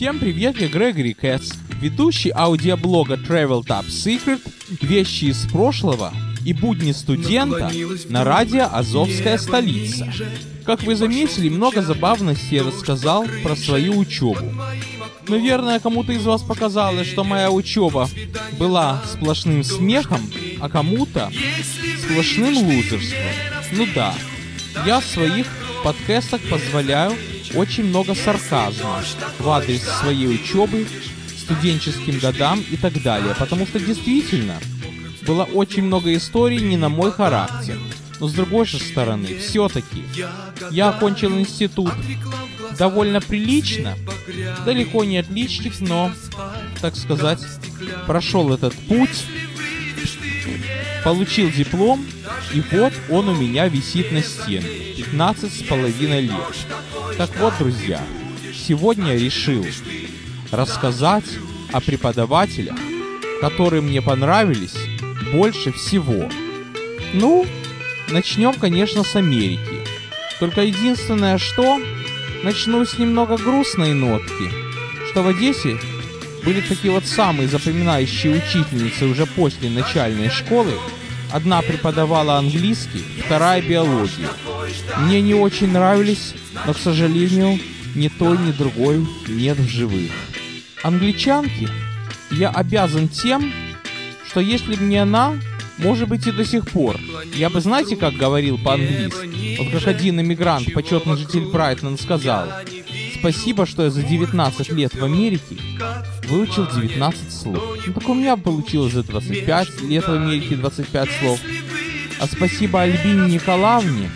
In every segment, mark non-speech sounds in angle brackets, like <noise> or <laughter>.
Всем привет, я Грегори Кэтс, ведущий аудиоблога Travel Top Secret, вещи из прошлого и будни студента на радио «Азовская столица». Как вы заметили, много забавностей рассказал про свою учебу. Наверное, кому-то из вас показалось, что моя учеба была сплошным смехом, а кому-то сплошным лузерством. Ну да, я в своих подкастах позволяю очень много сарказма в адрес своей учебы, студенческим годам и так далее, потому что действительно было очень много историй не на мой характер. Но с другой же стороны, все-таки, я окончил институт довольно прилично, далеко не отличник, но, так сказать, прошел этот путь, получил диплом, и вот он у меня висит на стене, 15 с половиной лет. Так вот, друзья, сегодня решил рассказать о преподавателях, которые мне понравились больше всего. Ну, начнем, конечно, с Америки. Только единственное, что начну с немного грустной нотки, что в Одессе были такие вот самые запоминающие учительницы уже после начальной школы. Одна преподавала английский, вторая биологию. Мне не очень нравились, но, к сожалению, ни той, ни другой нет в живых. Англичанки я обязан тем, что если бы не она, может быть и до сих пор. Я бы, знаете, как говорил по-английски? Вот как один иммигрант, почетный житель Брайтона, сказал, «Спасибо, что я за 19 лет в Америке выучил 19 слов». Ну так у меня получилось за 25 лет в Америке 25 слов. А спасибо Альбине Николаевне,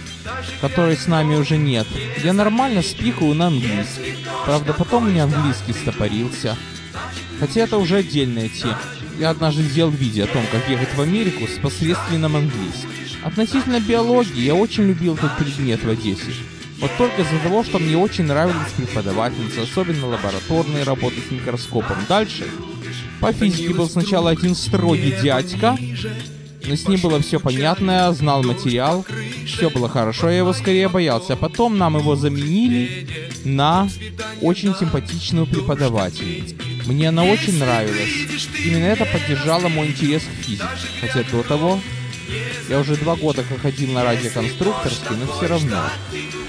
которой с нами уже нет. Я нормально спихаю на английский. Правда, потом мне английский стопорился. Хотя это уже отдельная тема. Я однажды сделал видео о том, как ехать в Америку с посредственным английским. Относительно биологии, я очень любил этот предмет в Одессе. Вот только из-за того, что мне очень нравились преподавательницы, особенно лабораторные работы с микроскопом. Дальше по физике был сначала один строгий дядька, но с ним было все понятно, я знал материал, все было хорошо, я его скорее боялся. Потом нам его заменили на очень симпатичную преподавательницу. Мне она очень нравилась. Именно это поддержало мой интерес к физике. Хотя до того я уже два года как ходил на радиоконструкторский, но все равно.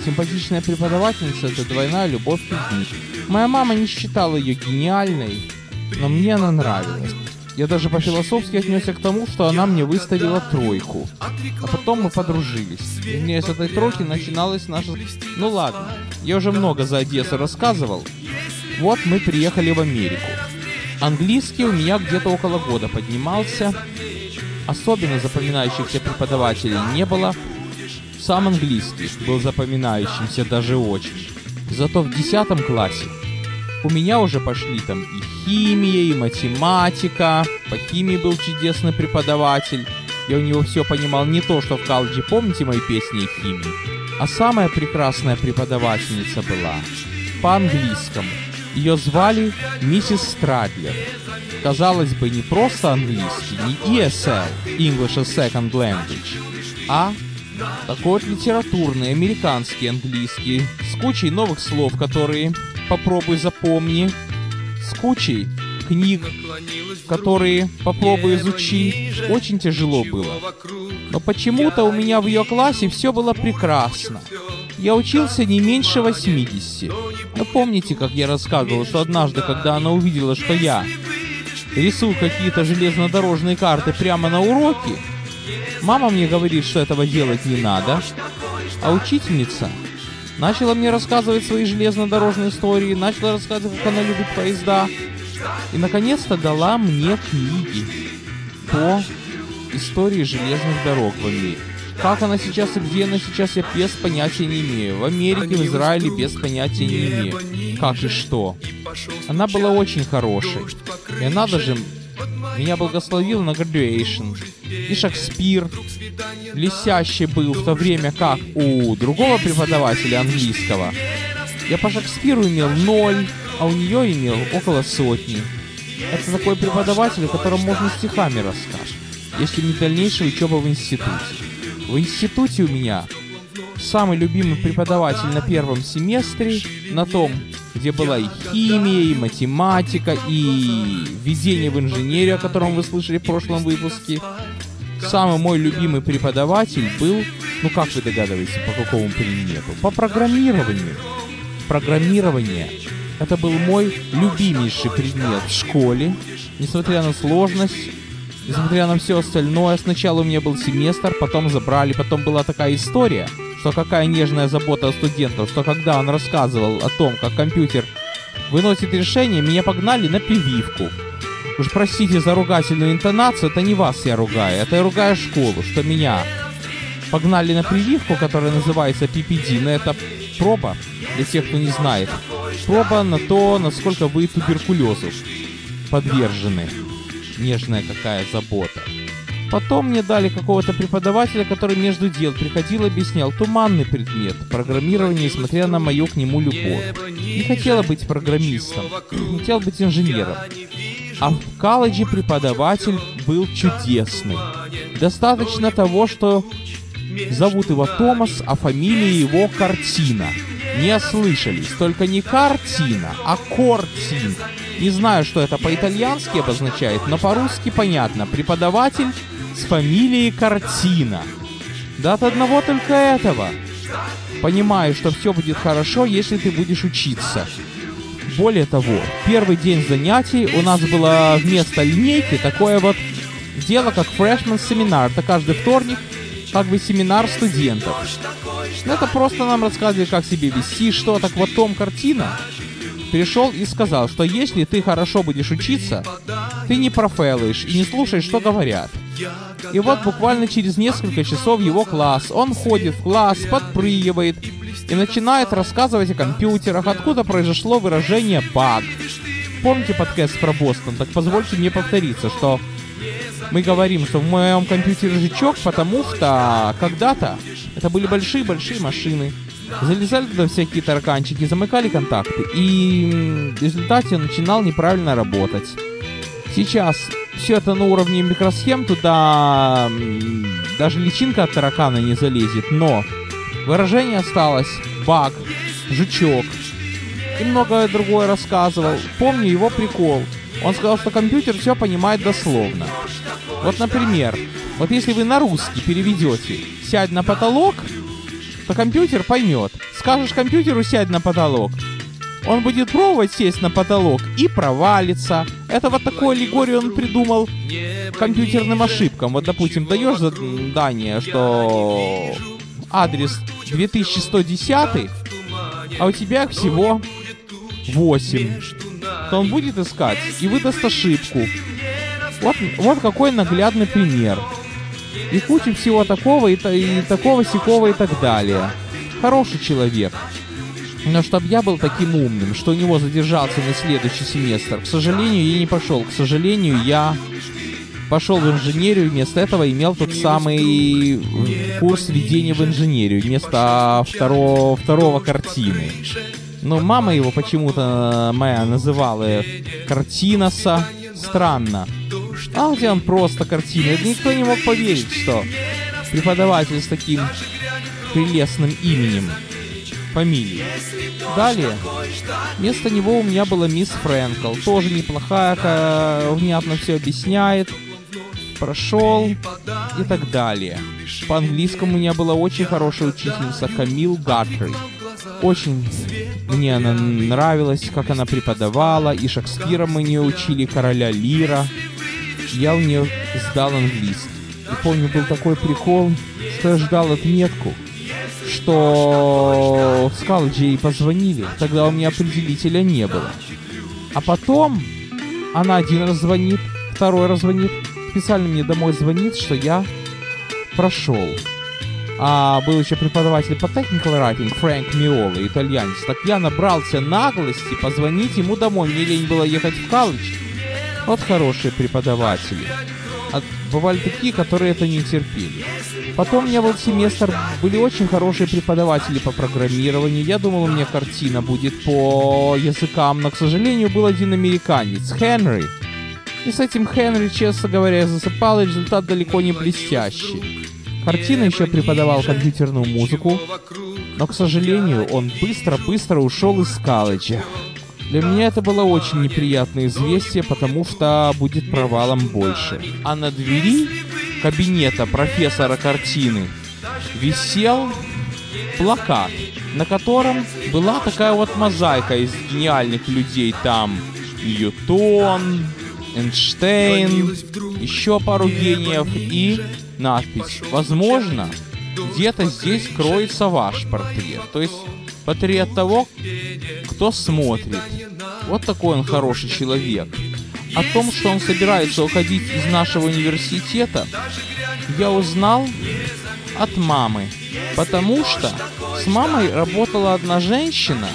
Симпатичная преподавательница — это двойная любовь к людьми. Моя мама не считала ее гениальной, но мне она нравилась. Я даже по-философски отнесся к тому, что она мне выставила тройку. А потом мы подружились. И мне с этой тройки начиналась наша... Ну ладно, я уже много за Одессу рассказывал. Вот мы приехали в Америку. Английский у меня где-то около года поднимался. Особенно запоминающихся преподавателей не было. Сам английский был запоминающимся даже очень. Зато в 10 классе у меня уже пошли там и химия, и математика. По химии был чудесный преподаватель. Я у него все понимал не то, что в колледже, помните мои песни о химии? А самая прекрасная преподавательница была по английскому. Ее звали миссис Страдлер. Казалось бы, не просто английский, не ESL, English as Second Language, а такой вот литературный, американский английский, с кучей новых слов, которые попробуй запомни, с кучей книг, которые попробуй изучи. Очень тяжело было. Но почему-то у меня в ее классе все было прекрасно. Я учился не меньше 80. Но помните, как я рассказывал, что однажды, когда она увидела, что я рисую какие-то железнодорожные карты прямо на уроке. Мама мне говорит, что этого делать не надо. А учительница начала мне рассказывать свои железнодорожные истории, начала рассказывать, как она любит поезда. И, наконец-то, дала мне книги по истории железных дорог в Америке. Как она сейчас и где она сейчас, я без понятия не имею. В Америке, в Израиле без понятия не имею. Как и что. Она была очень хорошей. И она даже меня благословила на graduation. И Шекспир лисящий был в то время как у другого преподавателя английского. Я по Шекспиру имел ноль, а у нее имел около сотни. Это такой преподаватель, о котором можно стихами рассказать, если не дальнейшая учеба в институте. В институте у меня самый любимый преподаватель на первом семестре, на том, где была и химия, и математика, и введение в инженерию, о котором вы слышали в прошлом выпуске. Самый мой любимый преподаватель был, ну как вы догадываетесь, по какому предмету? По программированию. Программирование — это был мой любимейший предмет в школе, несмотря на сложность, Несмотря на все остальное, сначала у меня был семестр, потом забрали, потом была такая история, что какая нежная забота о студентах, что когда он рассказывал о том, как компьютер выносит решение, меня погнали на прививку. Уж простите за ругательную интонацию, это не вас я ругаю, это я ругаю школу, что меня погнали на прививку, которая называется PPD, но это проба, для тех, кто не знает, проба на то, насколько вы туберкулезу подвержены нежная какая забота. Потом мне дали какого-то преподавателя, который между дел приходил и объяснял туманный предмет, программирование, несмотря на мою к нему любовь. Не хотела быть программистом, хотела быть инженером. А в колледже преподаватель был чудесный. Достаточно того, что зовут его Томас, а фамилия его Картина. Не ослышались, только не картина, а кортин. Не знаю, что это по-итальянски обозначает, но по-русски понятно. Преподаватель с фамилией Картина. Да от одного только этого. Понимаю, что все будет хорошо, если ты будешь учиться. Более того, первый день занятий у нас было вместо линейки такое вот дело, как freshman семинар. Это каждый вторник как бы семинар студентов. Это просто нам рассказывали, как себе вести, что. Так вот, Том Картина пришел и сказал, что если ты хорошо будешь учиться, ты не профейлаешь и не слушаешь, что говорят. И вот буквально через несколько часов его класс, он ходит в класс, подпрыгивает и начинает рассказывать о компьютерах, откуда произошло выражение «баг». Помните подкаст про Бостон? Так позвольте мне повториться, что мы говорим, что в моем компьютере жучок, потому что когда-то это были большие-большие машины, залезали туда всякие тараканчики, замыкали контакты, и в результате он начинал неправильно работать. Сейчас все это на уровне микросхем, туда даже личинка от таракана не залезет, но выражение осталось баг, жучок и многое другое рассказывал. Помню его прикол. Он сказал, что компьютер все понимает дословно. Вот, например, вот если вы на русский переведете «сядь на потолок», то компьютер поймет. Скажешь компьютеру «сядь на потолок», он будет пробовать сесть на потолок и провалится. Это вот такую аллегорию он придумал компьютерным ошибкам. Вот, допустим, даешь задание, что адрес 2110, а у тебя всего 8. То он будет искать и выдаст ошибку. Вот, вот какой наглядный пример. И куча всего такого, и, и такого, сякого, и так далее. Хороший человек. Но чтобы я был таким умным, что у него задержался на следующий семестр, к сожалению, я не пошел. К сожалению, я пошел в инженерию, вместо этого имел тот самый курс введения в инженерию, вместо второго, второго картины. Но мама его почему-то моя называла Картиноса. Странно. А где он просто картина? Никто не мог поверить, что преподаватель с таким прелестным именем, фамилией. Далее, вместо него у меня была мисс Фрэнкл, тоже неплохая, внятно все объясняет, прошел и так далее. По английскому у меня была очень хорошая учительница Камил Гаттри. Очень Мне она нравилась, как она преподавала, и Шекспира мы не учили, короля Лира. Я у нее сдал английский. И помню, был такой прикол, что я ждал отметку, что в Скалджи позвонили. Тогда у меня определителя не было. А потом она один раз звонит, второй раз звонит, специально мне домой звонит, что я прошел. А был еще преподаватель по technical writing Фрэнк Миола, итальянец. Так я набрался наглости позвонить ему домой. Мне лень было ехать в колледж. Вот хорошие преподаватели. А бывали такие, которые это не терпели. Потом у меня был семестр, были очень хорошие преподаватели по программированию. Я думал, у меня картина будет по языкам, но, к сожалению, был один американец, Хенри. И с этим Хенри, честно говоря, засыпал, и результат далеко не блестящий. Картина еще преподавал компьютерную музыку, но, к сожалению, он быстро-быстро ушел из колледжа. Для меня это было очень неприятное известие, потому что будет провалом больше. А на двери кабинета профессора картины висел плакат, на котором была такая вот мозаика из гениальных людей. Там Ньютон, Эйнштейн, еще пару гениев и надпись «Возможно, где-то здесь кроется ваш портрет». То есть портрет того, кто смотрит. Вот такой он хороший человек. О том, что он собирается уходить из нашего университета, я узнал от мамы. Потому что с мамой работала одна женщина,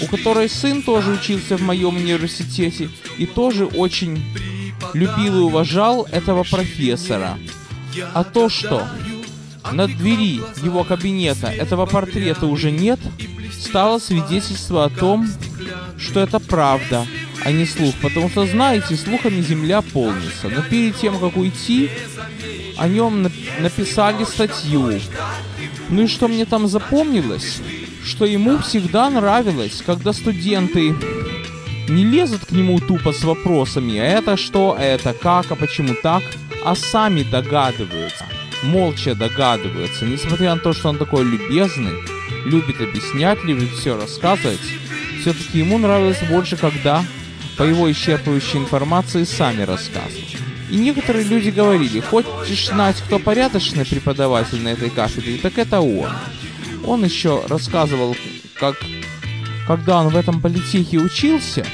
у которой сын тоже учился в моем университете и тоже очень любил и уважал этого профессора. А то, что на двери его кабинета этого портрета уже нет, стало свидетельство о том, что это правда, а не слух. Потому что, знаете, слухами земля полнится. Но перед тем, как уйти, о нем написали статью. Ну и что мне там запомнилось? Что ему всегда нравилось, когда студенты не лезут к нему тупо с вопросами, а это что, а это как, а почему так, а сами догадываются, молча догадываются, несмотря на то, что он такой любезный, любит объяснять, любит все рассказывать, все-таки ему нравилось больше, когда по его исчерпывающей информации сами рассказывают. И некоторые люди говорили, хочешь знать, кто порядочный преподаватель на этой кафедре, так это он. Он еще рассказывал, как когда он в этом политехе учился,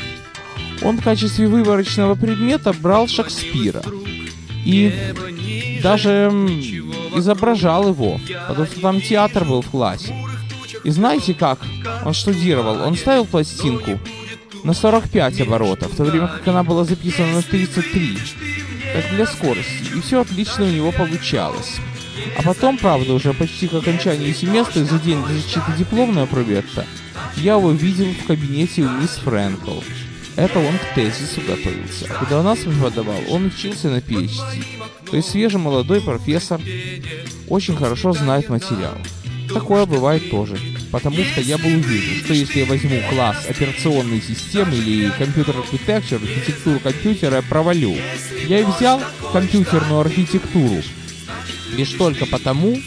он в качестве выборочного предмета брал Шекспира. И даже изображал его, потому что там театр был в классе. И знаете как он штудировал? Он ставил пластинку на 45 оборотов, в то время как она была записана на 33. Так для скорости. И все отлично у него получалось. А потом, правда, уже почти к окончанию семестра, за день до защиты дипломного проекта, я его видел в кабинете у мисс Фрэнкл. Это он к тезису готовился. А когда у нас преподавал, он учился на PhD. То есть свежий молодой профессор очень хорошо знает материал. Такое бывает тоже. Потому что я был уверен, что если я возьму класс операционной системы или компьютер архитектур, архитектуру компьютера, я провалю. Я и взял компьютерную архитектуру. Лишь только потому,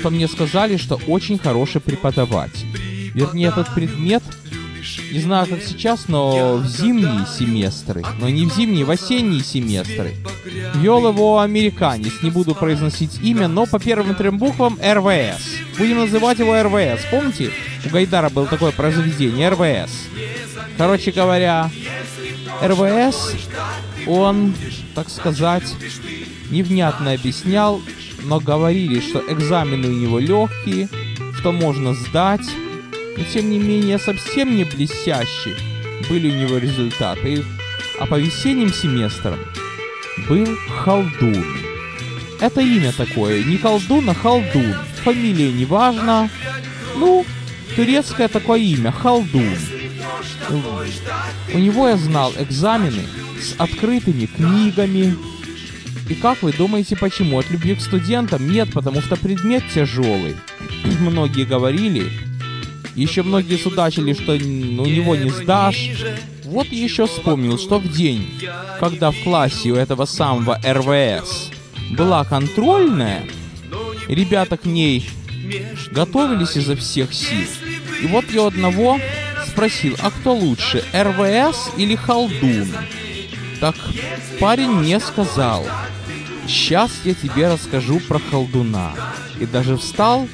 что мне сказали, что очень хороший преподаватель. Вернее, этот предмет, не знаю, как сейчас, но в зимние семестры, но не в зимние, в осенние семестры, вел его американец, не буду произносить имя, но по первым трем буквам РВС. Будем называть его РВС. Помните, у Гайдара было такое произведение РВС. Короче говоря, РВС, он, так сказать, невнятно объяснял, но говорили, что экзамены у него легкие, что можно сдать, но тем не менее совсем не блестящие были у него результаты. А по весенним семестрам был Халдун. Это имя такое, не колдун, а Халдун. Фамилия не важна. Ну, турецкое такое имя, Халдун. У него я знал экзамены с открытыми книгами. И как вы думаете, почему? От любви к студентам? Нет, потому что предмет тяжелый. <clears throat> Многие говорили, еще многие судачили, что у него не сдашь. Вот еще вспомнил, что в день, когда в классе у этого самого РВС была контрольная, ребята к ней готовились изо всех сил. И вот я одного спросил, а кто лучше, РВС или Халдун? Так парень мне сказал, сейчас я тебе расскажу про Халдуна. И даже встал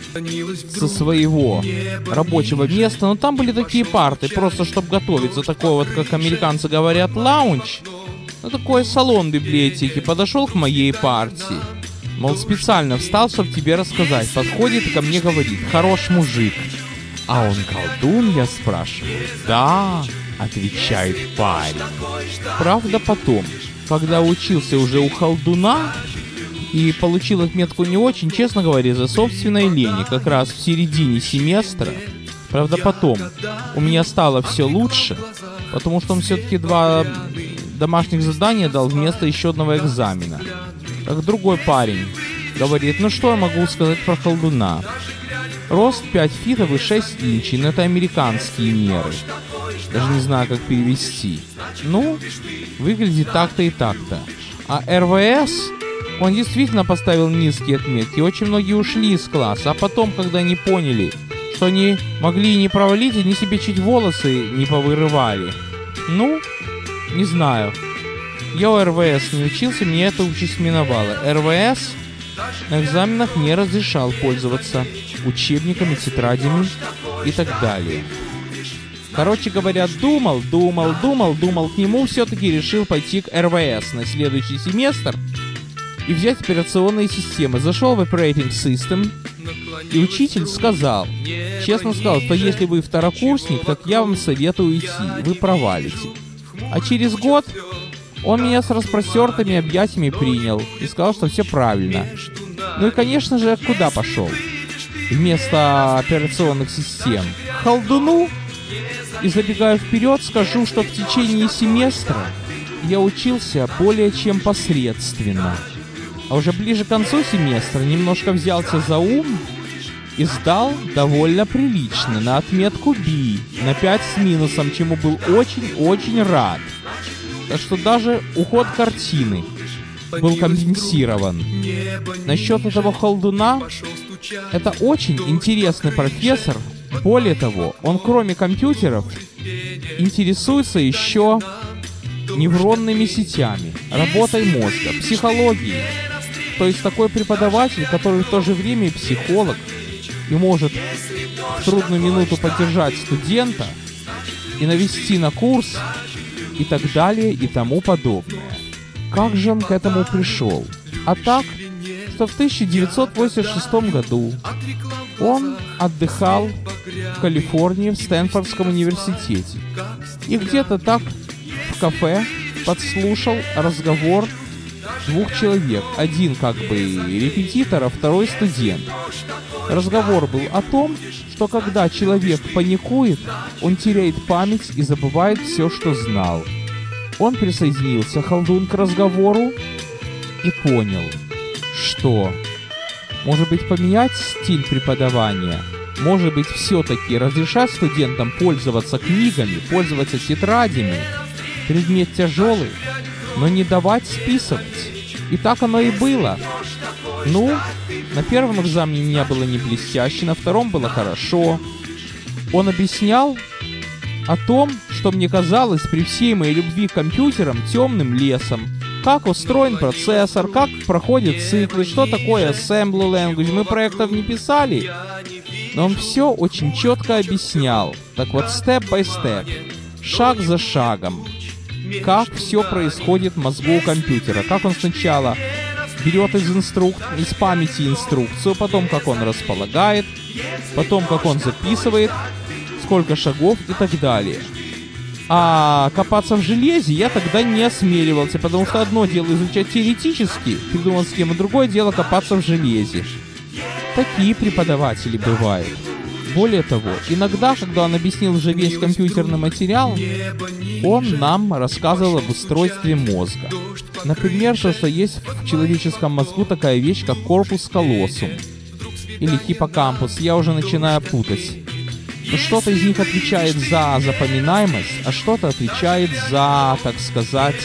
со своего рабочего места, но там были такие парты, просто чтобы готовиться, такой вот, как американцы говорят, лаунч. Ну, такой салон библиотеки, подошел к моей партии. Мол, специально встал, чтобы тебе рассказать. Подходит и ко мне говорит, хорош мужик. А он колдун, я спрашиваю. Да, отвечает парень. Правда потом, когда учился уже у колдуна и получил отметку не очень, честно говоря, за собственной лени, как раз в середине семестра, правда потом, у меня стало все лучше, потому что он все-таки два домашних задания дал вместо еще одного экзамена. Так другой парень говорит, ну что я могу сказать про колдуна? Рост 5 фитов и 6 инчей, но это американские меры. Даже не знаю, как перевести. Ну, выглядит так-то и так-то. А РВС, он действительно поставил низкие отметки. Очень многие ушли из класса, а потом, когда они поняли, что они могли не провалить, они себе чуть волосы не повырывали. Ну, не знаю. Я у РВС не учился, мне это участь миновала. РВС на экзаменах не разрешал пользоваться учебниками, тетрадями и так далее. Короче говоря, думал, думал, думал, думал к нему, все-таки решил пойти к РВС на следующий семестр и взять операционные системы. Зашел в Operating System, и учитель сказал, честно сказал, что если вы второкурсник, так я вам советую идти, вы провалите. А через год он меня с распростертыми объятиями принял и сказал, что все правильно. Ну и, конечно же, куда пошел? Вместо операционных систем. Колдуну? И забегая вперед, скажу, что в течение семестра я учился более чем посредственно. А уже ближе к концу семестра немножко взялся за ум и сдал довольно прилично на отметку B, на 5 с минусом, чему был очень-очень рад. Так что даже уход картины был компенсирован. Насчет этого холдуна, это очень интересный профессор. Более того, он кроме компьютеров интересуется еще невронными сетями, работой мозга, психологией. То есть такой преподаватель, который в то же время и психолог, и может в трудную минуту поддержать студента и навести на курс и так далее и тому подобное. Как же он к этому пришел? А так, что в 1986 году он отдыхал в Калифорнии в Стэнфордском университете. И где-то так в кафе подслушал разговор двух человек. Один как бы репетитор, а второй студент. Разговор был о том, что когда человек паникует, он теряет память и забывает все, что знал. Он присоединился, колдун, к разговору и понял, что, может быть, поменять стиль преподавания, может быть, все-таки разрешать студентам пользоваться книгами, пользоваться тетрадями, предмет тяжелый, но не давать списывать. И так оно и было. Ну, на первом экзамене у меня было не блестяще, на втором было хорошо. Он объяснял о том, что мне казалось при всей моей любви к компьютерам темным лесом. Как устроен процессор, как проходят циклы, что такое assembly language. Мы проектов не писали, но он все очень четко объяснял. Так вот, степ by степ, шаг за шагом, как все происходит в мозгу компьютера. Как он сначала берет из, инструк... из памяти инструкцию, потом как он располагает, потом как он записывает, сколько шагов и так далее. А копаться в железе я тогда не осмеливался, потому что одно дело изучать теоретически, придумать схему, другое дело копаться в железе. Такие преподаватели бывают. Более того, иногда, когда он объяснил уже весь компьютерный материал, он нам рассказывал об устройстве мозга. Например, что, есть в человеческом мозгу такая вещь, как корпус колоссум или хиппокампус. Я уже начинаю путать. Но что-то из них отвечает за запоминаемость, а что-то отвечает за, так сказать,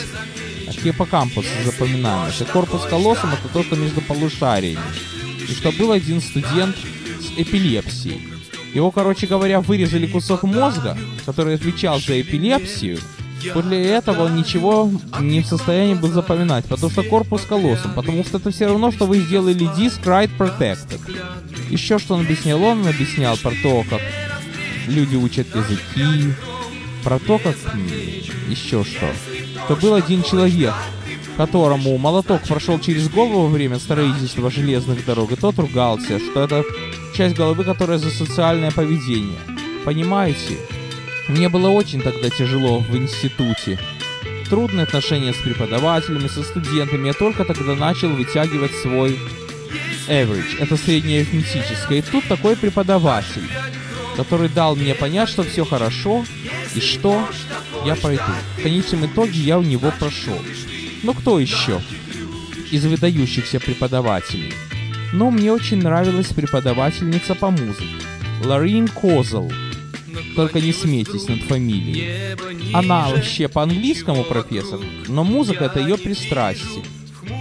хиппокампус запоминаемость. А корпус колоссум это то, что между полушариями. И что был один студент с эпилепсией. Его, короче говоря, вырезали кусок мозга, который отвечал за эпилепсию. После этого он ничего не в состоянии был запоминать, потому что корпус колоссом, потому что это все равно, что вы сделали диск Right Protected. Еще что он объяснял? Он объяснял про то, как люди учат языки, про то, как... Еще что. Что был один человек, которому молоток прошел через голову во время строительства железных дорог, и тот ругался, что это часть головы, которая за социальное поведение. Понимаете? Мне было очень тогда тяжело в институте. Трудные отношения с преподавателями, со студентами. Я только тогда начал вытягивать свой average. Это среднее арифметическое. И тут такой преподаватель, который дал мне понять, что все хорошо, и что я пройду. В конечном итоге я у него прошел. Ну кто еще из выдающихся преподавателей? Но мне очень нравилась преподавательница по музыке. Ларин Козел. Только не смейтесь над фамилией. Она вообще по-английскому профессор, но музыка это ее пристрастие.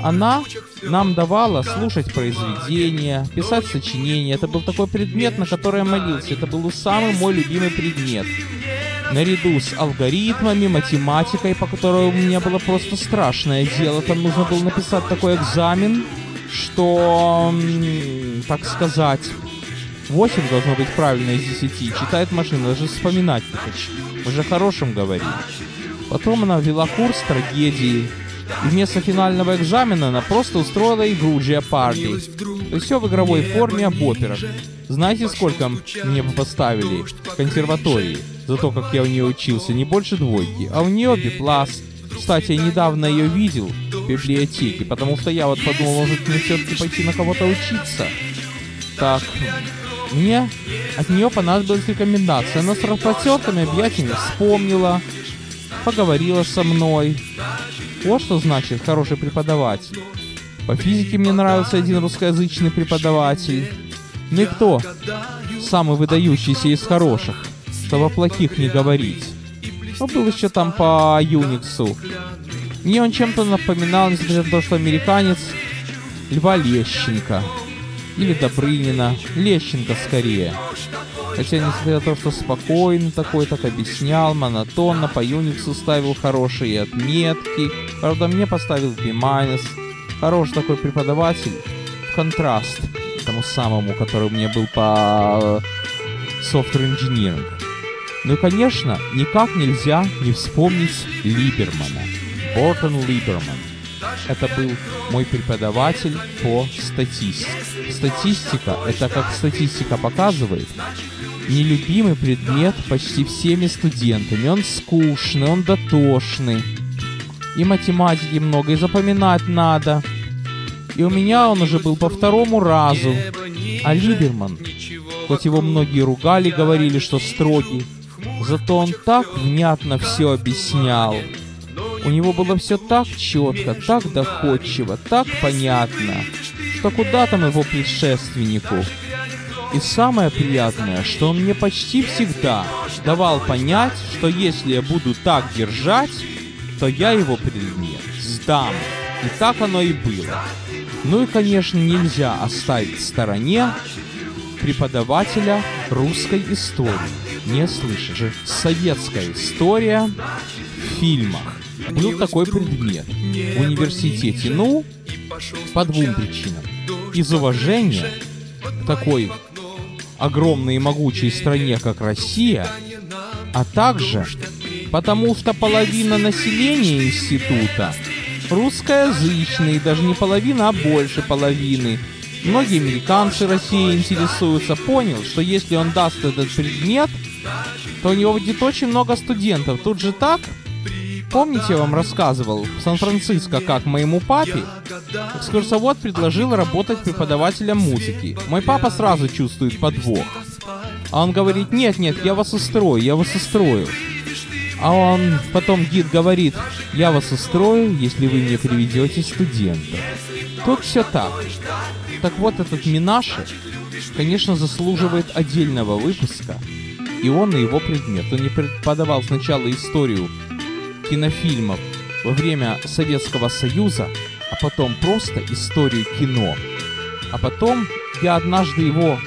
Она нам давала слушать произведения, писать сочинения. Это был такой предмет, на который я молился. Это был самый мой любимый предмет. Наряду с алгоритмами, математикой, по которой у меня было просто страшное дело. Там нужно было написать такой экзамен, что, так сказать, 8 должно быть правильно из 10. Читает машина, даже вспоминать не хочу. Мы же о хорошем говорим. Потом она ввела курс трагедии. И вместо финального экзамена она просто устроила игру Jeopardy. Есть все в игровой форме об операх. Знаете, сколько мне поставили в консерватории за то, как я у нее учился? Не больше двойки. А у нее биплас. Кстати, я недавно ее видел в библиотеке, потому что я вот подумал, может мне все-таки пойти на кого-то учиться. Так, мне от нее понадобилась рекомендация. Она с распростертыми объятиями вспомнила, поговорила со мной. Вот что значит хороший преподаватель. По физике мне нравился один русскоязычный преподаватель. Ну и кто? Самый выдающийся из хороших, чтобы о плохих не говорить. Но был еще там по Юниксу. Мне он чем-то напоминал, несмотря на то, что американец, Льва Лещенко. Или Добрынина. Лещенко скорее. Хотя, несмотря на то, что спокойно такой, так объяснял, монотонно, по Юниксу ставил хорошие отметки. Правда, мне поставил B-. Хороший такой преподаватель. В контраст тому самому, который у меня был по software engineering. Ну и, конечно, никак нельзя не вспомнить Либермана. Бортон Либерман. Это был мой преподаватель по статистике. Статистика, это как статистика показывает, нелюбимый предмет почти всеми студентами. Он скучный, он дотошный. И математики много, и запоминать надо. И у меня он уже был по второму разу. А Либерман, хоть его многие ругали, говорили, что строгий, зато он так внятно все объяснял. У него было все так четко, так доходчиво, так понятно, что куда там его предшественнику. И самое приятное, что он мне почти всегда давал понять, что если я буду так держать, то я его предмет сдам. И так оно и было. Ну и, конечно, нельзя оставить в стороне преподавателя русской истории. Не слышишь же, советская история в фильмах. Был такой предмет в университете. Ну, по двум причинам. Из уважения к такой огромной и могучей стране, как Россия, а также потому что половина населения института русскоязычные, даже не половина, а больше половины. Многие американцы России интересуются, понял, что если он даст этот предмет, то у него будет очень много студентов. Тут же так, Помните, я вам рассказывал в Сан-Франциско, как моему папе экскурсовод предложил работать преподавателем музыки. Мой папа сразу чувствует подвох. А он говорит, нет, нет, я вас устрою, я вас устрою. А он потом гид говорит, я вас устрою, если вы мне приведете студентов. Тут все так. Так вот, этот Минаши, конечно, заслуживает отдельного выпуска. И он и его предмет. Он не преподавал сначала историю кинофильмов во время Советского Союза, а потом просто историю кино. А потом я однажды его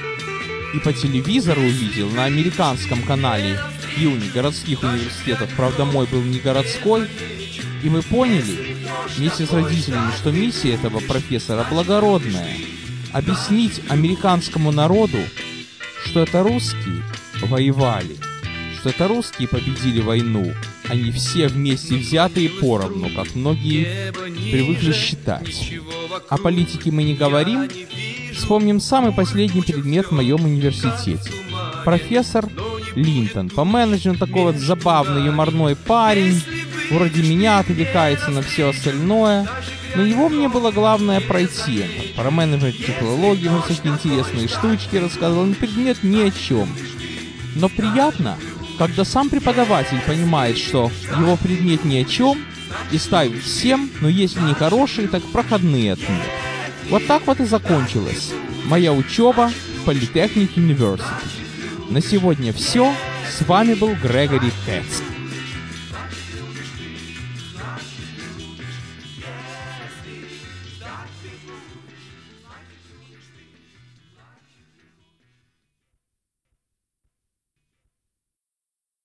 и по телевизору увидел на американском канале Юни городских университетов, правда мой был не городской, и мы поняли вместе с родителями, что миссия этого профессора благородная – объяснить американскому народу, что это русские воевали, что это русские победили войну, не все вместе взятые поровну, как многие привыкли считать. О политике мы не говорим, вспомним самый последний предмет в моем университете. Профессор Линтон, по менеджменту такой вот забавный юморной парень, вроде меня отвлекается на все остальное, но его мне было главное пройти. Про менеджмент технологии, мы всякие интересные штучки рассказывал, но предмет ни о чем. Но приятно, когда сам преподаватель понимает, что его предмет ни о чем, и ставит всем, но если не хорошие, так проходные отметки. Вот так вот и закончилась моя учеба в Polytechnic University. На сегодня все. С вами был Грегори Кэтс.